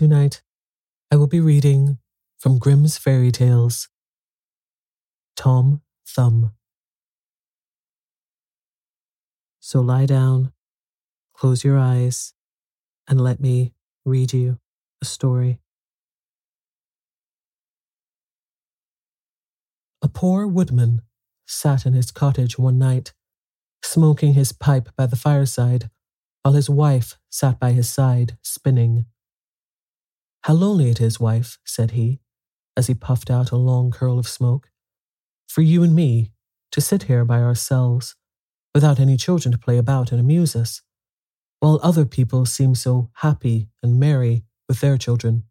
Tonight, I will be reading from Grimm's Fairy Tales Tom Thumb. So lie down, close your eyes, and let me read you a story. A poor woodman sat in his cottage one night, smoking his pipe by the fireside, while his wife sat by his side, spinning. How lonely it is, wife, said he, as he puffed out a long curl of smoke, for you and me to sit here by ourselves, without any children to play about and amuse us, while other people seem so happy and merry with their children.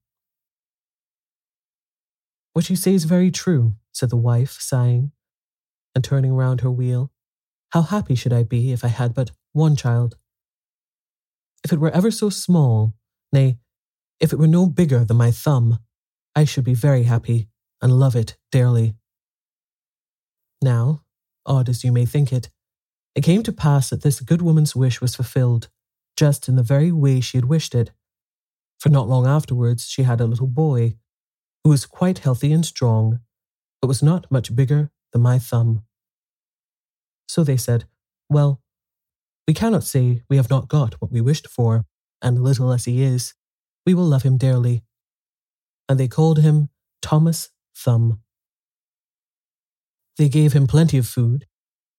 What you say is very true, said the wife, sighing, and turning round her wheel. How happy should I be if I had but one child? If it were ever so small, nay, if it were no bigger than my thumb, I should be very happy and love it dearly. Now, odd as you may think it, it came to pass that this good woman's wish was fulfilled, just in the very way she had wished it. For not long afterwards she had a little boy, who was quite healthy and strong, but was not much bigger than my thumb. So they said, Well, we cannot say we have not got what we wished for, and little as he is, we will love him dearly. And they called him Thomas Thumb. They gave him plenty of food,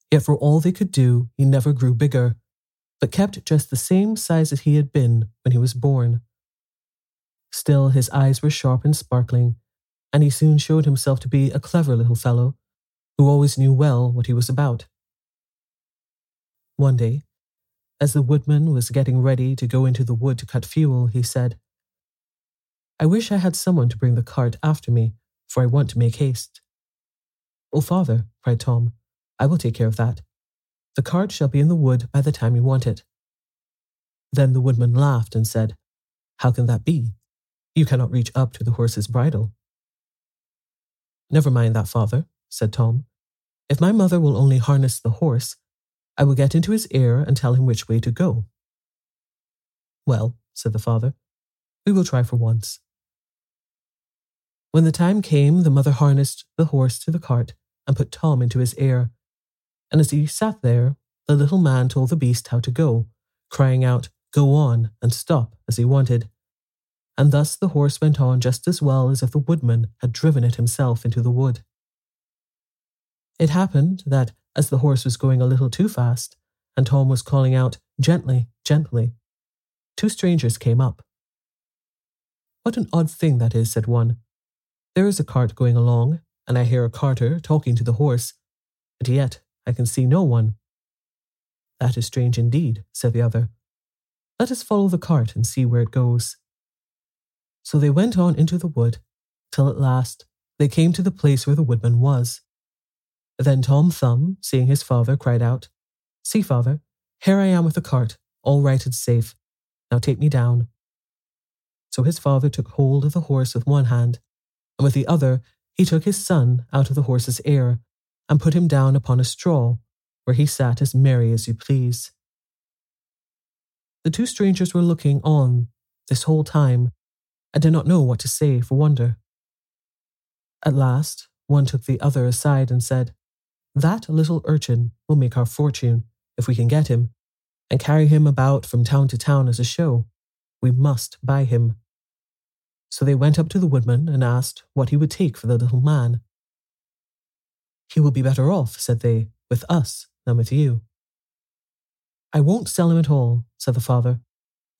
yet for all they could do, he never grew bigger, but kept just the same size as he had been when he was born, Still, his eyes were sharp and sparkling, and he soon showed himself to be a clever little fellow who always knew well what he was about. One day, as the woodman was getting ready to go into the wood to cut fuel, he said, I wish I had someone to bring the cart after me, for I want to make haste. Oh, father, cried Tom, I will take care of that. The cart shall be in the wood by the time you want it. Then the woodman laughed and said, How can that be? You cannot reach up to the horse's bridle. Never mind that, father, said Tom. If my mother will only harness the horse, I will get into his ear and tell him which way to go. Well, said the father, we will try for once. When the time came, the mother harnessed the horse to the cart and put Tom into his ear. And as he sat there, the little man told the beast how to go, crying out, Go on, and stop as he wanted. And thus the horse went on just as well as if the woodman had driven it himself into the wood. It happened that, as the horse was going a little too fast, and Tom was calling out, Gently, gently, two strangers came up. What an odd thing that is, said one. There is a cart going along, and I hear a carter talking to the horse, but yet I can see no one. That is strange indeed, said the other. Let us follow the cart and see where it goes. So they went on into the wood, till at last they came to the place where the woodman was. Then Tom Thumb, seeing his father, cried out, See, father, here I am with the cart, all right and safe. Now take me down. So his father took hold of the horse with one hand, and with the other he took his son out of the horse's ear and put him down upon a straw, where he sat as merry as you please. The two strangers were looking on this whole time and did not know what to say for wonder. At last, one took the other aside and said, That little urchin will make our fortune if we can get him, and carry him about from town to town as a show. We must buy him. So they went up to the woodman and asked what he would take for the little man. He will be better off, said they, with us than with you. I won't sell him at all, said the father.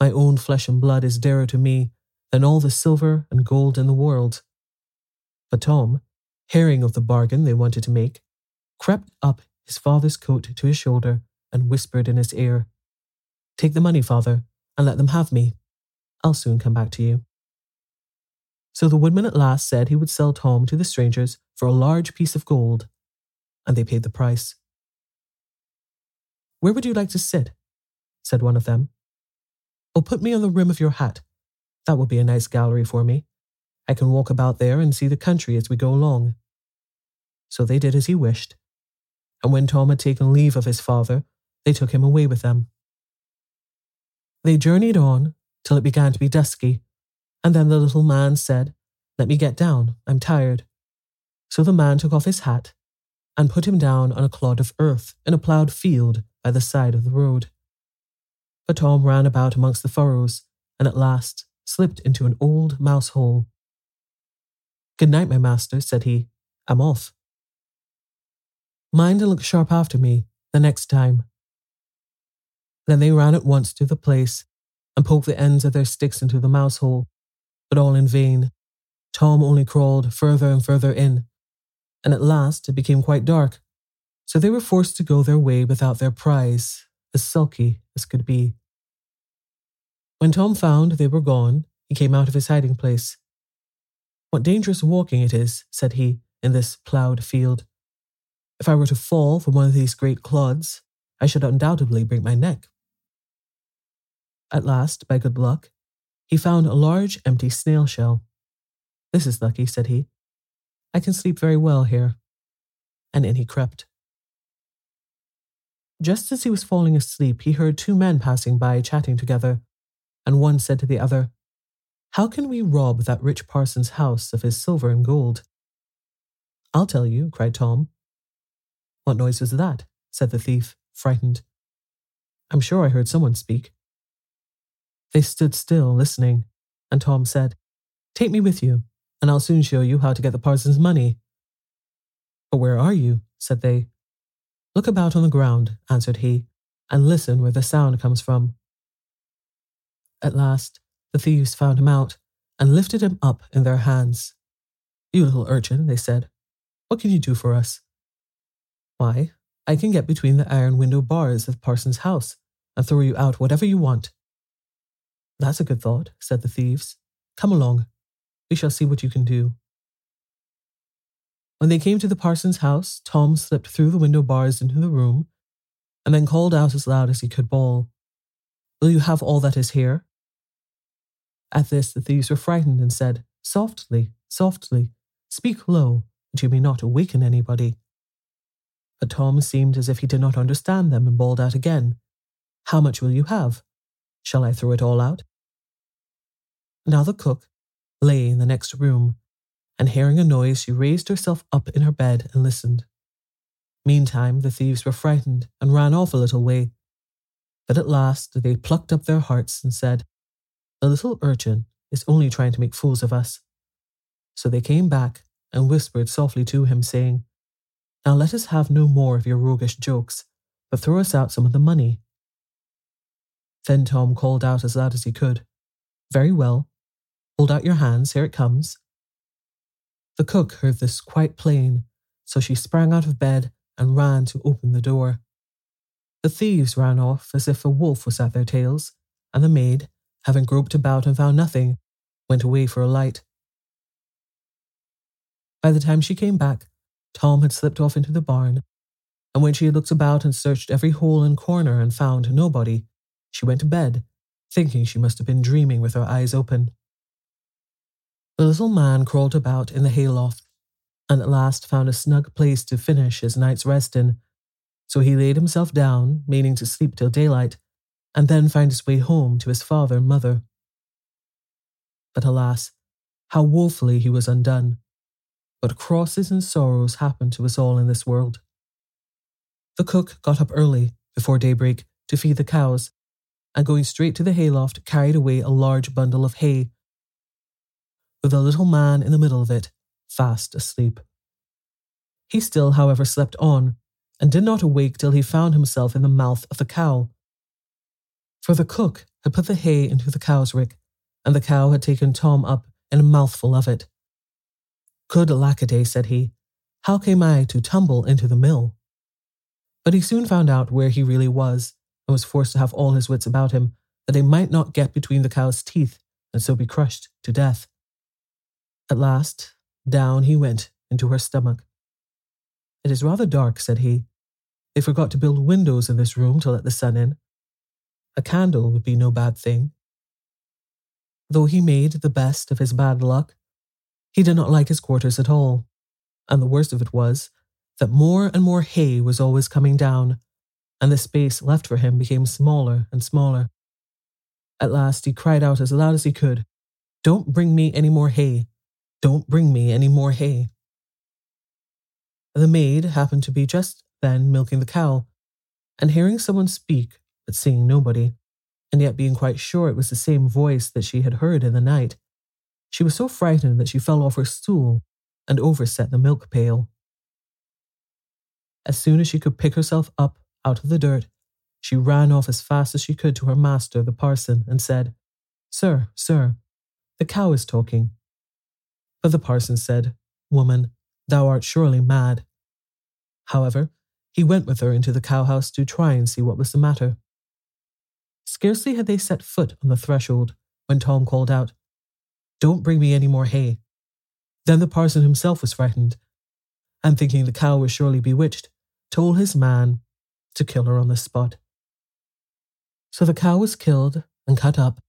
My own flesh and blood is dearer to me than all the silver and gold in the world. But Tom, hearing of the bargain they wanted to make, crept up his father's coat to his shoulder and whispered in his ear, Take the money, father, and let them have me. I'll soon come back to you. So the woodman at last said he would sell Tom to the strangers for a large piece of gold, and they paid the price. Where would you like to sit? said one of them. Oh, put me on the rim of your hat. That will be a nice gallery for me. I can walk about there and see the country as we go along. So they did as he wished. And when Tom had taken leave of his father, they took him away with them. They journeyed on till it began to be dusky, and then the little man said, Let me get down, I'm tired. So the man took off his hat and put him down on a clod of earth in a ploughed field by the side of the road. But Tom ran about amongst the furrows, and at last slipped into an old mouse hole. Good night, my master, said he. I'm off. Mind and look sharp after me the next time. Then they ran at once to the place and poked the ends of their sticks into the mouse hole, but all in vain. Tom only crawled further and further in, and at last it became quite dark, so they were forced to go their way without their prize, as sulky as could be. When Tom found they were gone, he came out of his hiding place. What dangerous walking it is, said he, in this ploughed field. If I were to fall from one of these great clods, I should undoubtedly break my neck. At last, by good luck, he found a large empty snail shell. This is lucky, said he. I can sleep very well here. And in he crept. Just as he was falling asleep, he heard two men passing by chatting together, and one said to the other, How can we rob that rich parson's house of his silver and gold? I'll tell you, cried Tom. What noise was that? said the thief, frightened. I'm sure I heard someone speak. They stood still, listening, and Tom said, Take me with you, and I'll soon show you how to get the parson's money. But where are you? said they. Look about on the ground, answered he, and listen where the sound comes from. At last, the thieves found him out and lifted him up in their hands. You little urchin, they said, what can you do for us? Why, I can get between the iron window bars of Parson's house and throw you out whatever you want. That's a good thought, said the thieves. Come along. We shall see what you can do. When they came to the parson's house, Tom slipped through the window bars into the room and then called out as loud as he could bawl, Will you have all that is here? At this, the thieves were frightened and said, Softly, softly, speak low, that you may not awaken anybody. But Tom seemed as if he did not understand them and bawled out again, How much will you have? Shall I throw it all out? Now the cook lay in the next room, and hearing a noise, she raised herself up in her bed and listened. Meantime, the thieves were frightened and ran off a little way. But at last they plucked up their hearts and said, The little urchin is only trying to make fools of us. So they came back and whispered softly to him, saying, Now let us have no more of your roguish jokes, but throw us out some of the money. Then Tom called out as loud as he could, Very well. Hold out your hands, here it comes. The cook heard this quite plain, so she sprang out of bed and ran to open the door. The thieves ran off as if a wolf was at their tails, and the maid, having groped about and found nothing, went away for a light. By the time she came back, Tom had slipped off into the barn, and when she had looked about and searched every hole and corner and found nobody, she went to bed, thinking she must have been dreaming with her eyes open. The little man crawled about in the hayloft, and at last found a snug place to finish his night's rest in. So he laid himself down, meaning to sleep till daylight, and then find his way home to his father and mother. But alas, how woefully he was undone. What crosses and sorrows happen to us all in this world. The cook got up early, before daybreak, to feed the cows, and going straight to the hayloft, carried away a large bundle of hay, with a little man in the middle of it, fast asleep. He still, however, slept on, and did not awake till he found himself in the mouth of the cow. For the cook had put the hay into the cow's rick, and the cow had taken Tom up in a mouthful of it. Good lackaday, said he, how came I to tumble into the mill? But he soon found out where he really was, and was forced to have all his wits about him, that they might not get between the cow's teeth and so be crushed to death. At last, down he went into her stomach. It is rather dark, said he. They forgot to build windows in this room to let the sun in. A candle would be no bad thing. Though he made the best of his bad luck, he did not like his quarters at all, and the worst of it was that more and more hay was always coming down, and the space left for him became smaller and smaller. At last he cried out as loud as he could, Don't bring me any more hay. Don't bring me any more hay. The maid happened to be just then milking the cow, and hearing someone speak, but seeing nobody, and yet being quite sure it was the same voice that she had heard in the night, she was so frightened that she fell off her stool and overset the milk pail. As soon as she could pick herself up out of the dirt, she ran off as fast as she could to her master, the parson, and said, Sir, sir, the cow is talking. But the parson said, Woman, thou art surely mad. However, he went with her into the cowhouse to try and see what was the matter. Scarcely had they set foot on the threshold when Tom called out, Don't bring me any more hay. Then the parson himself was frightened, and thinking the cow was surely bewitched, told his man to kill her on the spot. So the cow was killed and cut up,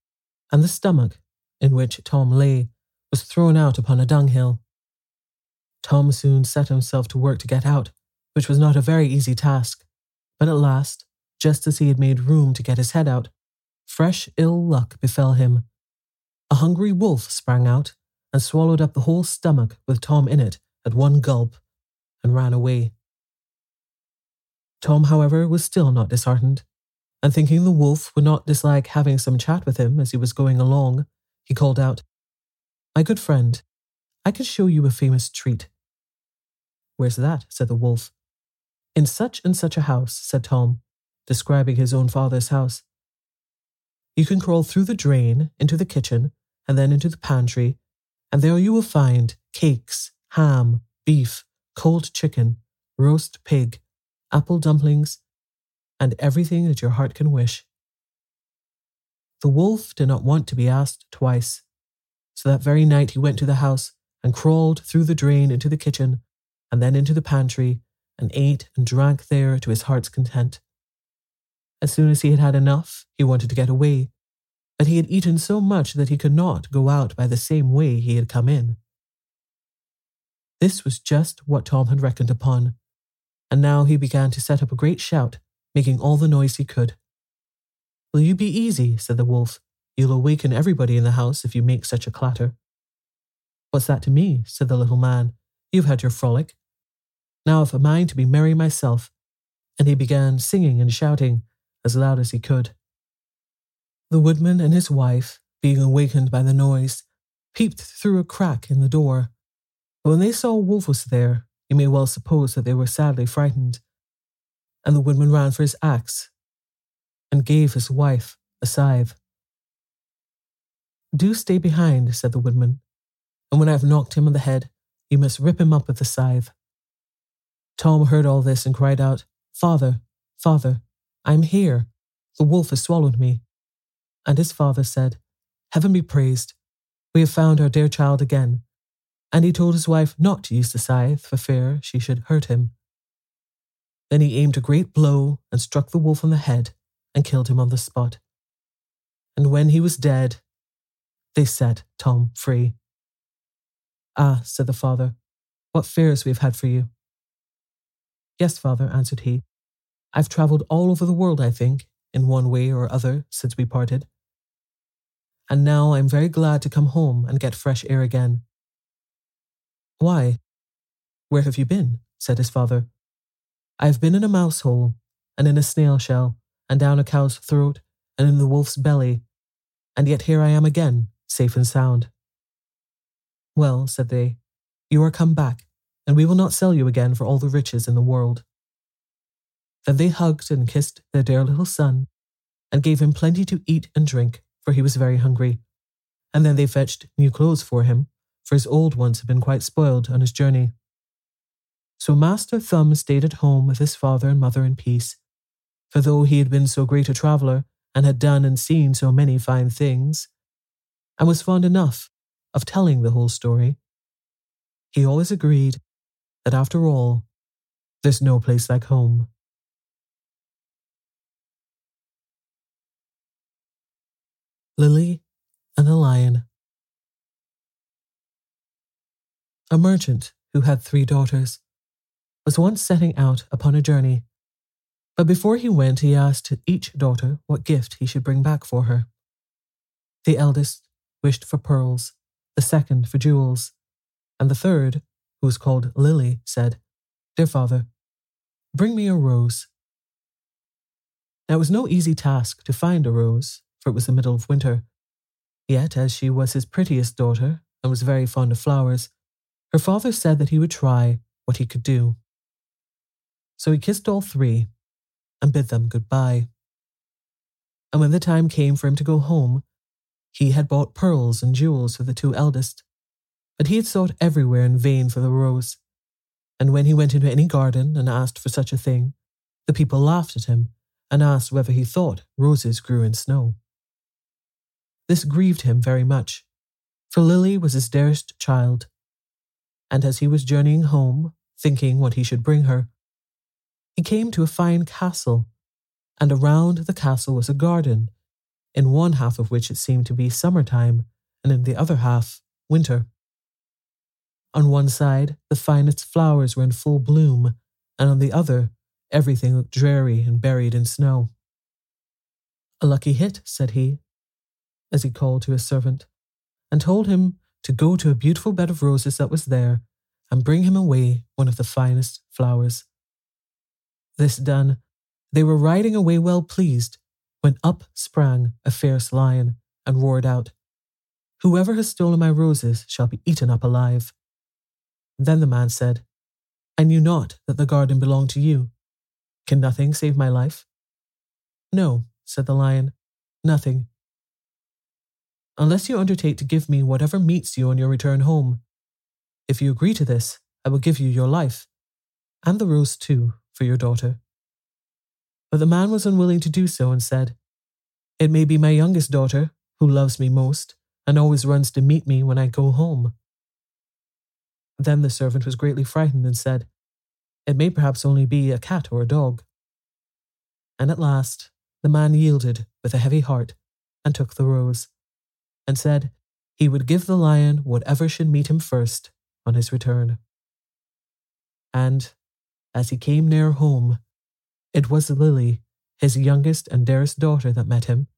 and the stomach, in which Tom lay, was thrown out upon a dunghill. Tom soon set himself to work to get out, which was not a very easy task, but at last, just as he had made room to get his head out, fresh ill luck befell him. A hungry wolf sprang out and swallowed up the whole stomach with Tom in it at one gulp and ran away. Tom, however, was still not disheartened, and thinking the wolf would not dislike having some chat with him as he was going along, he called out, my good friend, I can show you a famous treat. Where's that? said the wolf. In such and such a house, said Tom, describing his own father's house. You can crawl through the drain into the kitchen and then into the pantry, and there you will find cakes, ham, beef, cold chicken, roast pig, apple dumplings, and everything that your heart can wish. The wolf did not want to be asked twice, so that very night he went to the house and crawled through the drain into the kitchen and then into the pantry and ate and drank there to his heart's content. As soon as he had had enough, he wanted to get away, but he had eaten so much that he could not go out by the same way he had come in. This was just what Tom had reckoned upon, and now he began to set up a great shout, making all the noise he could. Will you be easy? said the wolf. You'll awaken everybody in the house if you make such a clatter. What's that to me? said the little man. You've had your frolic. Now I've a mind to be merry myself. And he began singing and shouting as loud as he could. The woodman and his wife, being awakened by the noise, peeped through a crack in the door. When they saw wolf was there, you may well suppose that they were sadly frightened. And the woodman ran for his axe and gave his wife a scythe. Do stay behind, said the woodman, and when I have knocked him on the head, you must rip him up with the scythe. Tom heard all this and cried out, Father, Father, I am here. The wolf has swallowed me. And his father said, Heaven be praised. We have found our dear child again. And he told his wife not to use the scythe for fear she should hurt him. Then he aimed a great blow and struck the wolf on the head and killed him on the spot. And when he was dead, they set Tom free. Ah, said the father, what fears we have had for you. Yes, father, answered he. I've travelled all over the world, I think, in one way or other since we parted. And now I'm very glad to come home and get fresh air again. Why? Where have you been? said his father. I've been in a mouse hole, and in a snail shell, and down a cow's throat, and in the wolf's belly, and yet here I am again, safe and sound. Well, said they, you are come back, and we will not sell you again for all the riches in the world. Then they hugged and kissed their dear little son, and gave him plenty to eat and drink, for he was very hungry. And then they fetched new clothes for him, for his old ones had been quite spoiled on his journey. So Master Thumb stayed at home with his father and mother in peace, for though he had been so great a traveller, and had done and seen so many fine things, and was fond enough of telling the whole story, he always agreed that after all, there's no place like home. Lily and the Lion. A merchant who had three daughters was once setting out upon a journey, but before he went, he asked each daughter what gift he should bring back for her. The eldest wished for pearls, the second for jewels, and the third, who was called Lily, said, Dear father, bring me a rose. Now it was no easy task to find a rose, for it was the middle of winter. Yet, as she was his prettiest daughter and was very fond of flowers, her father said that he would try what he could do. So he kissed all three and bid them goodbye. And when the time came for him to go home, he had bought pearls and jewels for the two eldest, but he had sought everywhere in vain for the rose. And when he went into any garden and asked for such a thing, the people laughed at him and asked whether he thought roses grew in snow. This grieved him very much, for Lily was his dearest child. And as he was journeying home, thinking what he should bring her, he came to a fine castle, and around the castle was a garden in one half of which it seemed to be summer time, and in the other half, winter. On one side, the finest flowers were in full bloom, and on the other, everything looked dreary and buried in snow. A lucky hit, said he, as he called to his servant, and told him to go to a beautiful bed of roses that was there and bring him away one of the finest flowers. This done, they were riding away well pleased, when up sprang a fierce lion and roared out, Whoever has stolen my roses shall be eaten up alive. Then the man said, I knew not that the garden belonged to you. Can nothing save my life? No, said the lion, nothing. Unless you undertake to give me whatever meets you on your return home. If you agree to this, I will give you your life, and the rose too, for your daughter. But the man was unwilling to do so and said, It may be my youngest daughter, who loves me most, and always runs to meet me when I go home. Then the servant was greatly frightened and said, It may perhaps only be a cat or a dog. And at last the man yielded with a heavy heart and took the rose, and said he would give the lion whatever should meet him first on his return. And as he came near home, it was Lily, his youngest and dearest daughter, that met him.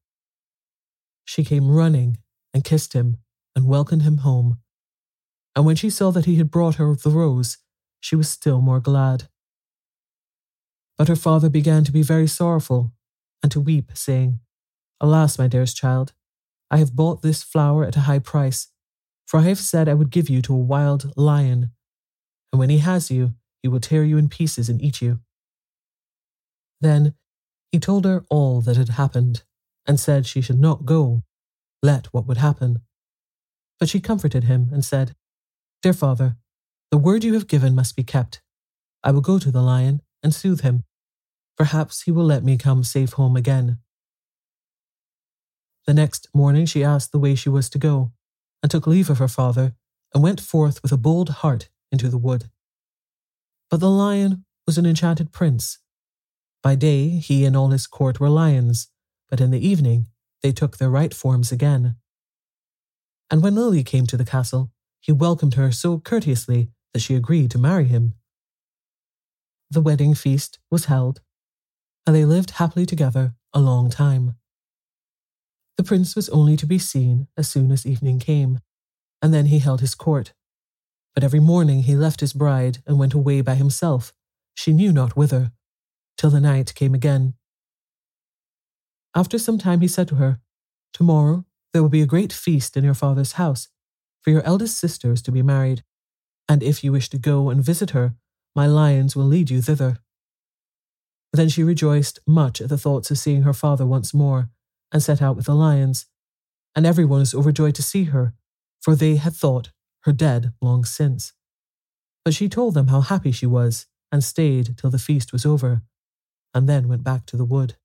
She came running and kissed him and welcomed him home. And when she saw that he had brought her the rose, she was still more glad. But her father began to be very sorrowful and to weep, saying, Alas, my dearest child, I have bought this flower at a high price, for I have said I would give you to a wild lion, and when he has you, he will tear you in pieces and eat you. Then he told her all that had happened, and said she should not go, let what would happen. But she comforted him and said, Dear father, the word you have given must be kept. I will go to the lion and soothe him. Perhaps he will let me come safe home again. The next morning she asked the way she was to go, and took leave of her father, and went forth with a bold heart into the wood. But the lion was an enchanted prince. By day he and all his court were lions, but in the evening they took their right forms again. And when Lily came to the castle, he welcomed her so courteously that she agreed to marry him. The wedding feast was held, and they lived happily together a long time. The prince was only to be seen as soon as evening came, and then he held his court. But every morning he left his bride and went away by himself, she knew not whither, till the night came again. After some time he said to her, Tomorrow there will be a great feast in your father's house, for your eldest sister is to be married, and if you wish to go and visit her, my lions will lead you thither. Then she rejoiced much at the thoughts of seeing her father once more, and set out with the lions. And everyone was overjoyed to see her, for they had thought her dead long since. But she told them how happy she was, and stayed till the feast was over, and then went back to the wood.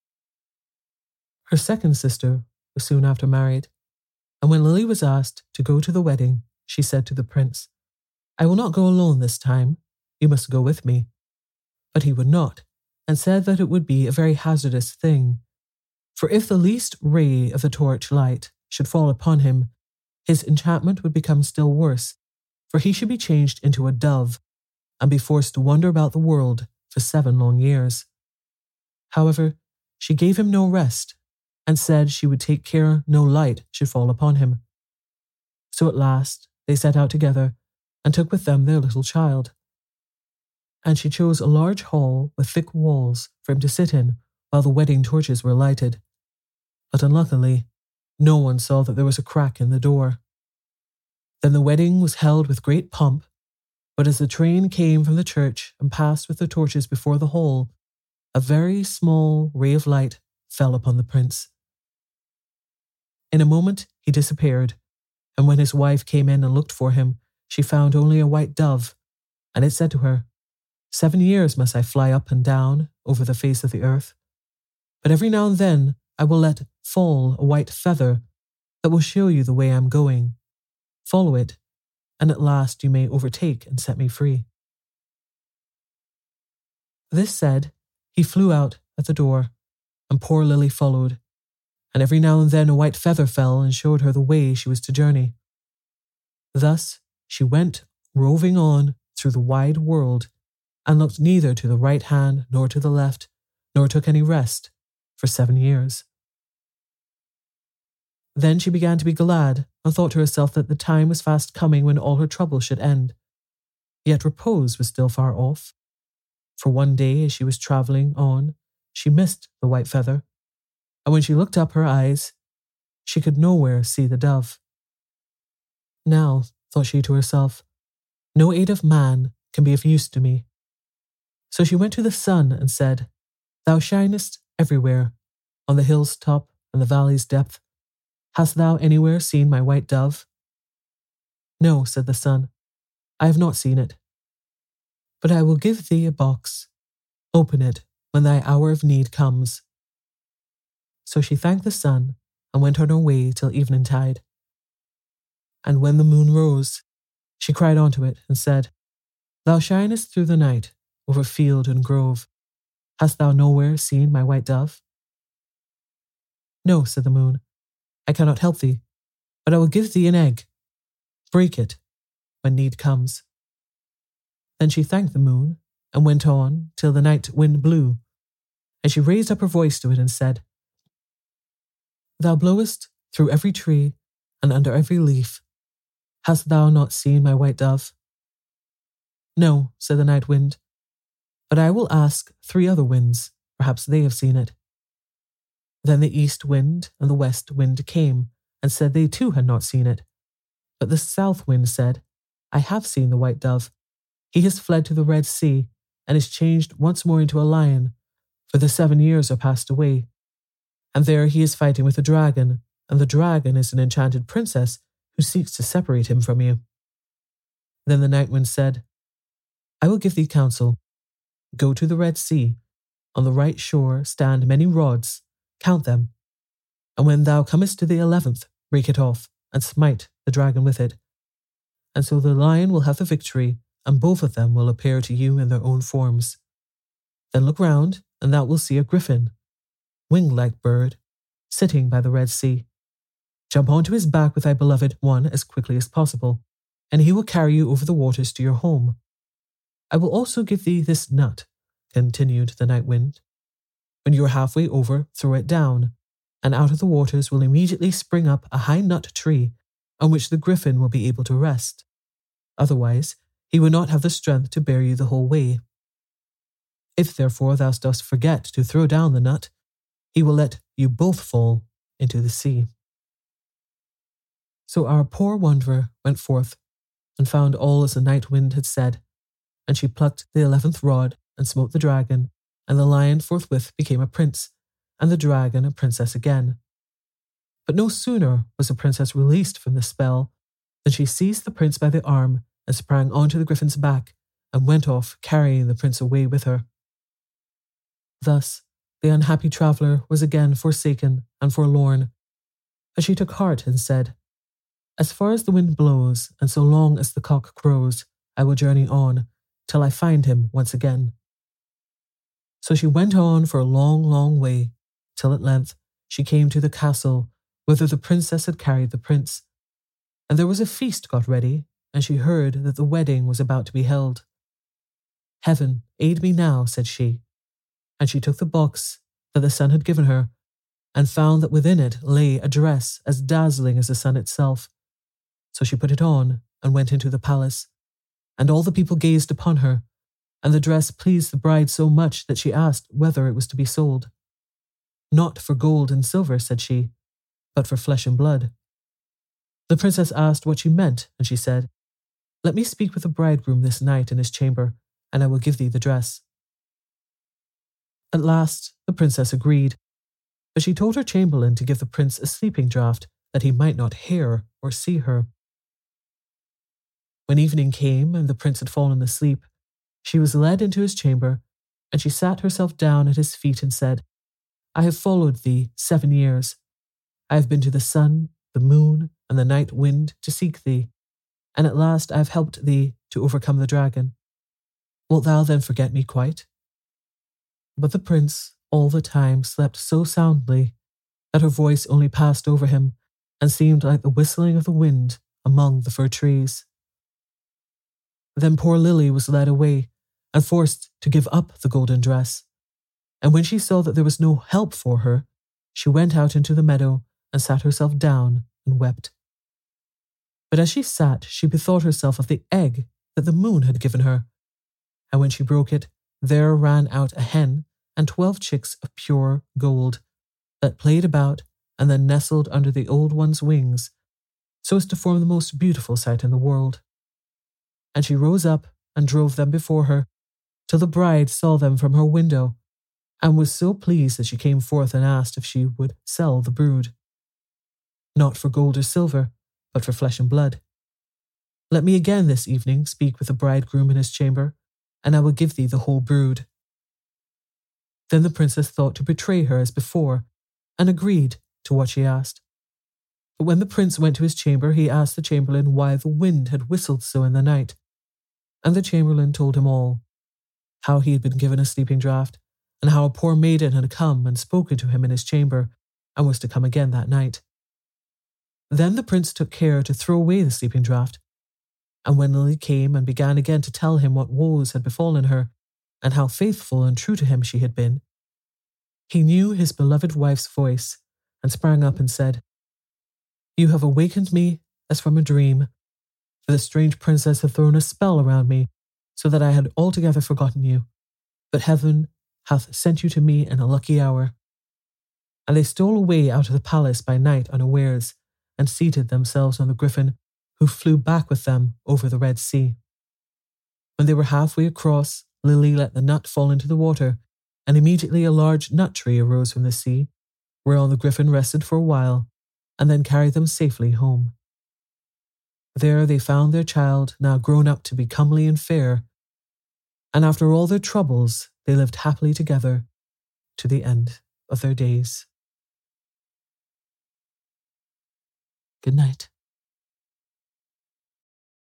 Her second sister was soon after married, and when Lily was asked to go to the wedding, she said to the prince, I will not go alone this time. You must go with me. But he would not, and said that it would be a very hazardous thing. For if the least ray of the torch light should fall upon him, his enchantment would become still worse, for he should be changed into a dove and be forced to wander about the world for seven long years. However, she gave him no rest and said she would take care no light should fall upon him. So at last they set out together and took with them their little child and she chose a large hall with thick walls for him to sit in while the wedding torches were lighted. But unluckily, no one saw that there was a crack in the door. Then the wedding was held with great pomp, but as the train came from the church and passed with the torches before the hall, a very small ray of light fell upon the prince. In a moment he disappeared, and when his wife came in and looked for him, she found only a white dove, and it said to her, Seven years must I fly up and down over the face of the earth. But every now and then I will let fall a white feather that will show you the way I am going. Follow it, and at last you may overtake and set me free. This said, he flew out at the door, and poor Lily followed, and every now and then a white feather fell and showed her the way she was to journey. Thus she went roving on through the wide world and looked neither to the right hand nor to the left, nor took any rest for seven years. Then she began to be glad and thought to herself that the time was fast coming when all her troubles should end. Yet repose was still far off. For one day, as she was travelling on, she missed the white feather, and when she looked up her eyes, she could nowhere see the dove. Now, thought she to herself, no aid of man can be of use to me. So she went to the sun and said, Thou shinest everywhere, on the hill's top and the valley's depth. Hast thou anywhere seen my white dove? No, said the sun, I have not seen it. But I will give thee a box. Open it when thy hour of need comes. So she thanked the sun and went on her way till eventide. And when the moon rose, she cried unto it and said, Thou shinest through the night over field and grove. Hast thou nowhere seen my white dove? No, said the moon, I cannot help thee, but I will give thee an egg. Break it when need comes. Then she thanked the moon and went on till the night wind blew, and she raised up her voice to it and said, Thou blowest through every tree and under every leaf. Hast thou not seen my white dove? No, said the night wind, but I will ask three other winds, perhaps they have seen it. Then the east wind and the west wind came, and said they too had not seen it. But the south wind said, I have seen the white dove. He has fled to the Red Sea, and is changed once more into a lion, for the seven years are passed away. And there he is fighting with a dragon, and the dragon is an enchanted princess who seeks to separate him from you. Then the night wind said, I will give thee counsel. Go to the Red Sea. On the right shore stand many rods, count them. And when thou comest to the eleventh, break it off, and smite the dragon with it. And so the lion will have the victory, and both of them will appear to you in their own forms. Then look round, and thou wilt see a griffin, winged like bird, sitting by the Red Sea. Jump onto his back with thy beloved one as quickly as possible, and he will carry you over the waters to your home. I will also give thee this nut, continued the night wind. When you are halfway over, throw it down, and out of the waters will immediately spring up a high nut tree on which the griffin will be able to rest. Otherwise, he will not have the strength to bear you the whole way. If therefore thou dost forget to throw down the nut, he will let you both fall into the sea. So our poor wanderer went forth and found all as the night wind had said, and she plucked the eleventh rod and smote the dragon, and the lion forthwith became a prince, and the dragon a princess again. But no sooner was the princess released from the spell than she seized the prince by the arm and sprang onto the griffin's back and went off, carrying the prince away with her. Thus, the unhappy traveller was again forsaken and forlorn. But she took heart and said, As far as the wind blows, and so long as the cock crows, I will journey on, till I find him once again. So she went on for a long, long way, till at length she came to the castle whither the princess had carried the prince. And there was a feast got ready, and she heard that the wedding was about to be held. Heaven, aid me now, said she. And she took the box that the sun had given her, and found that within it lay a dress as dazzling as the sun itself. So she put it on and went into the palace and all the people gazed upon her, and the dress pleased the bride so much that she asked whether it was to be sold. Not for gold and silver, said she, but for flesh and blood. The princess asked what she meant, and she said, Let me speak with the bridegroom this night in his chamber, and I will give thee the dress. At last, the princess agreed, but she told her chamberlain to give the prince a sleeping draught that he might not hear or see her. When evening came and the prince had fallen asleep, she was led into his chamber, and she sat herself down at his feet and said, I have followed thee seven years. I have been to the sun, the moon, and the night wind to seek thee, and at last I have helped thee to overcome the dragon. Wilt thou then forget me quite? But the prince all the time slept so soundly that her voice only passed over him and seemed like the whistling of the wind among the fir trees. Then poor Lily was led away and forced to give up the golden dress. And when she saw that there was no help for her, she went out into the meadow and sat herself down and wept. But as she sat, she bethought herself of the egg that the moon had given her. And when she broke it, there ran out a hen and twelve chicks of pure gold that played about and then nestled under the old one's wings, so as to form the most beautiful sight in the world and she rose up and drove them before her, till the bride saw them from her window, and was so pleased that she came forth and asked if she would sell the brood. not for gold or silver, but for flesh and blood. Let me again this evening speak with the bridegroom in his chamber, and I will give thee the whole brood. Then the princess thought to betray her as before, and agreed to what she asked. But when the prince went to his chamber, he asked the chamberlain why the wind had whistled so in the night. And the chamberlain told him all how he had been given a sleeping draught, and how a poor maiden had come and spoken to him in his chamber, and was to come again that night. Then the prince took care to throw away the sleeping draught. And when Lily came and began again to tell him what woes had befallen her, and how faithful and true to him she had been, he knew his beloved wife's voice, and sprang up and said, You have awakened me as from a dream, for the strange princess had thrown a spell around me, so that I had altogether forgotten you. But heaven hath sent you to me in a lucky hour. And they stole away out of the palace by night unawares, and seated themselves on the griffin, who flew back with them over the Red Sea. When they were halfway across, Lily let the nut fall into the water, and immediately a large nut tree arose from the sea, whereon the griffin rested for a while, and then carried them safely home. There they found their child, now grown up to be comely and fair, and after all their troubles, they lived happily together to the end of their days. Good night.